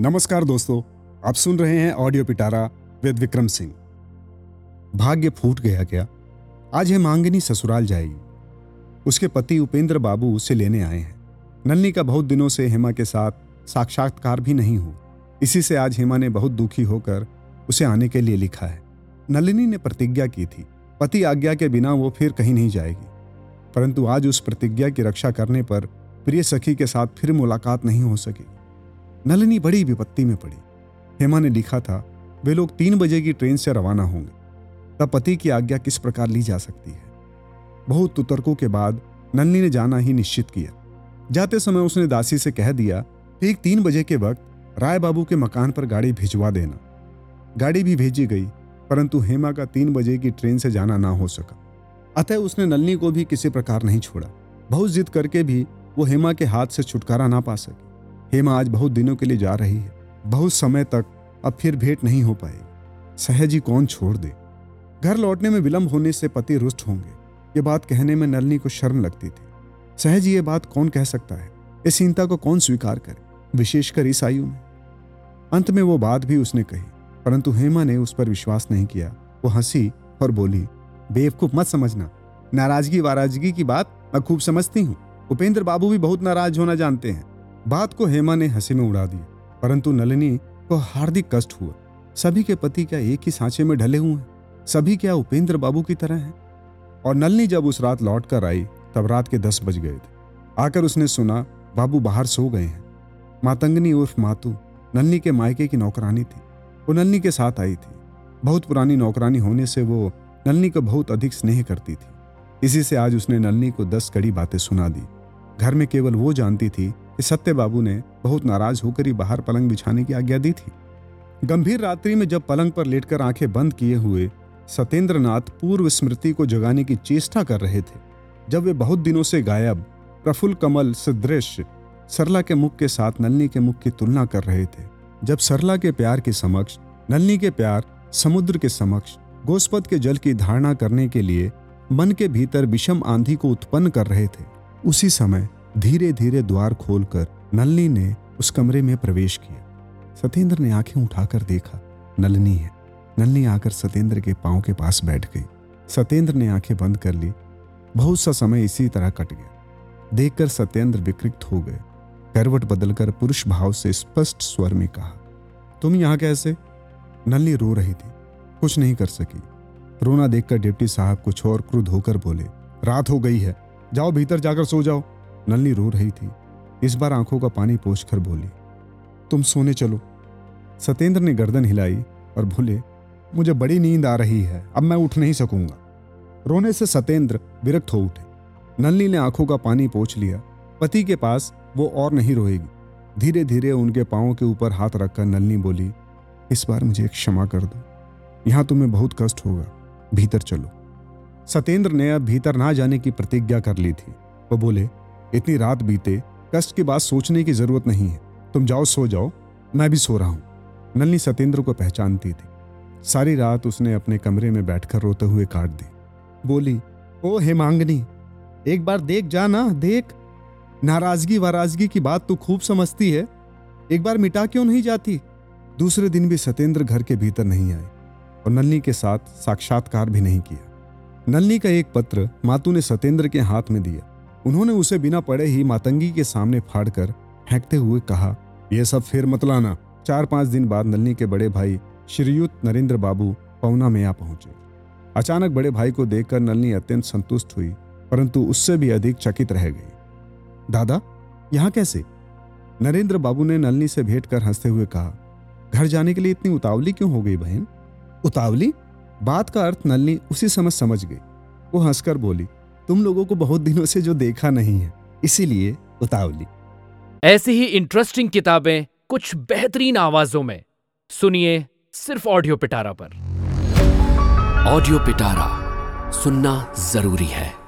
नमस्कार दोस्तों, आप सुन रहे हैं ऑडियो पिटारा विद विक्रम सिंह। भाग्य फूट गया क्या? आज है मांगनी ससुराल जाएगी उसके पति उपेंद्र बाबू उसे लेने आए हैं। नन्नी का बहुत दिनों से हेमा के साथ साक्षात्कार भी नहीं हुआ। इसी से आज हेमा ने बहुत दुखी होकर उसे आने के लिए लिखा है। नलिनी ने प्रतिज्ञा की थी। पति आज्ञा के बिना वो फिर कहीं नहीं जाएगी। परंतु आज उस प्रतिज्ञा की रक्षा करने पर प्रिय सखी के साथ फिर मुलाकात नहीं हो सकी। नलिनी बड़ी विपत्ति में पड़ी। हेमा ने लिखा था, वे लोग तीन बजे की ट्रेन से रवाना होंगे। तब पति की आज्ञा किस प्रकार ली जा सकती है? बहुत तुतर्कों के बाद नलिनी ने जाना ही निश्चित किया। जाते समय उसने दासी से कह दिया, ठीक तीन बजे के वक्त राय बाबू के मकान पर गाड़ी भिजवा देना। गाड़ी भी भेजी गई, परंतु हेमा का तीन बजे की ट्रेन से जाना ना हो सका। अतः उसने नलनी को भी किसी प्रकार नहीं छोड़ा। बहुत जिद करके भी वो हेमा के हाथ से छुटकारा ना पा सकी। हेमा आज बहुत दिनों के लिए जा रही है। बहुत समय तक अब फिर भेंट नहीं हो पाएगी सहज कौन छोड़ दे? घर लौटने में विलंब होने से पति रुष्ट होंगे। ये बात कहने में नलनी को शर्म लगती थी। सहज ये बात कौन कह सकता है? इस चिंता को कौन स्वीकार करे? विशेषकर इस आयु में। अंत में वो बात भी उसने कही, परंतु हेमा ने उस पर विश्वास नहीं किया। वो हँसी और बोली, बेवकूफ़ मत समझना। नाराज़गी वाराजगी की बात मैं खूब समझती हूँ। उपेंद्र बाबू भी बहुत नाराज़ होना जानते हैं। बात को हेमा ने हँसी में उड़ा दिया परंतु नलिनी को हार्दिक कष्ट हुआ। सभी के पति क्या एक ही सांचे में ढले हुए हैं? सभी क्या उपेंद्र बाबू की तरह हैं? और नलनी जब उस रात लौट कर आई, तब रात के दस बज गए थे। आकर उसने सुना, बाबू बाहर सो गए हैं। मातंगनी उर्फ़ मातू, नलनी के मायके की नौकरानी थी। वो नलनी के साथ आई थी। बहुत पुरानी नौकरानी होने से वो नलनी को बहुत अधिक स्नेह करती थी। इसी से आज उसने नलनी को दस कड़ी बातें सुना दी। घर में केवल वो जानती थी कि सत्य बाबू ने बहुत नाराज़ होकर ही बाहर पलंग बिछाने की आज्ञा दी थी। गंभीर रात्रि में जब पलंग पर लेटकर आँखें बंद किए हुए सत्येंद्र पूर्व स्मृति को जगाने की चेष्टा कर रहे थे, जब वे बहुत दिनों से गायब, प्रफुल्ल कमल, सदृश, सरला के मुख के साथ नलनी के मुख की तुलना कर रहे थे, जब सरला के प्यार के समक्ष, नलनी के प्यार, समुद्र के समक्ष, गोस्पद के जल की धारणा करने के लिए मन के भीतर विषम आंधी को उत्पन्न कर रहे थे, उसी समय धीरे धीरे द्वार खोलकर नलनी ने उस कमरे में प्रवेश किया। सत्येंद्र ने आँखें उठाकर देखा, नलनी है। नलनी आकर सत्येंद्र के पाँव के पास बैठ गई। सत्येंद्र ने आँखें बंद कर ली। बहुत सा समय इसी तरह कट गया। देखकर सत्येंद्र विकृत हो गए। करवट बदलकर पुरुष भाव से स्पष्ट स्वर में कहा, तुम यहाँ कैसे? नलनी रो रही थी। कुछ नहीं कर सकी। रोना देखकर डिप्टी साहब कुछ और क्रुद्ध होकर बोले, रात हो गई है। जाओ, भीतर जाकर सो जाओ। नलनी रो रही थी। इस बार आँखों का पानी पोछ कर बोली, तुम सोने चलो। सत्येंद्र ने गर्दन हिलाई और भूले मुझे बड़ी नींद आ रही है, अब मैं उठ नहीं सकूँगा। रोने से सत्येंद्र विरक्त हो उठे। नलनी ने आँखों का पानी पोछ लिया। पति के पास वो और नहीं रोएगी। धीरे धीरे उनके पांवों के ऊपर हाथ रखकर नलनी बोली, इस बार मुझे एक क्षमा कर दो। यहाँ तुम्हें बहुत कष्ट होगा। भीतर चलो। सत्येंद्र ने अब भीतर ना जाने की प्रतिज्ञा कर ली थी। वो बोले इतनी रात बीते, कष्ट की बात सोचने की ज़रूरत नहीं है। तुम जाओ, सो जाओ। मैं भी सो रहा हूँ। नलनी सत्येंद्र को पहचानती थी। सारी रात उसने अपने कमरे में बैठकर रोते हुए काट दी। बोली, ओ हेमांगनी एक बार देख जा ना, देख। नाराज़गी वाराजगी की बात तो खूब समझती है। एक बार मिटा क्यों नहीं जाती? दूसरे दिन भी सत्येंद्र घर के भीतर नहीं आए और नलनी के साथ साक्षात्कार भी नहीं किया। नलनी का एक पत्र मातू ने सत्येंद्र के हाथ में दिया। उन्होंने उसे बिना पड़े ही मातंगी के सामने फाड़कर फेंकते हुए कहा, यह सब फिर मत लाना। चार पाँच दिन बाद नलनी के बड़े भाई श्रीयुत नरेंद्र बाबू पवना में आ पहुँचे। अचानक बड़े भाई को देखकर नलनी अत्यंत संतुष्ट हुई, परंतु उससे भी अधिक चकित रह गई। दादा, यहाँ कैसे? नरेंद्र बाबू ने नलनी से भेंट कर हँसते हुए कहा, घर जाने के लिए इतनी उतावली क्यों हो गई बहन? उतावली? बात का अर्थ नलनी उसी समय समझ गई। वो हंसकर बोली तुम लोगों को बहुत दिनों से जो देखा नहीं है इसीलिए उतावली। ऐसी ही इंटरेस्टिंग किताबें कुछ बेहतरीन आवाजों में। सुनिए सिर्फ़ ऑडियो पिटारा पर। ऑडियो पिटारा सुनना ज़रूरी है।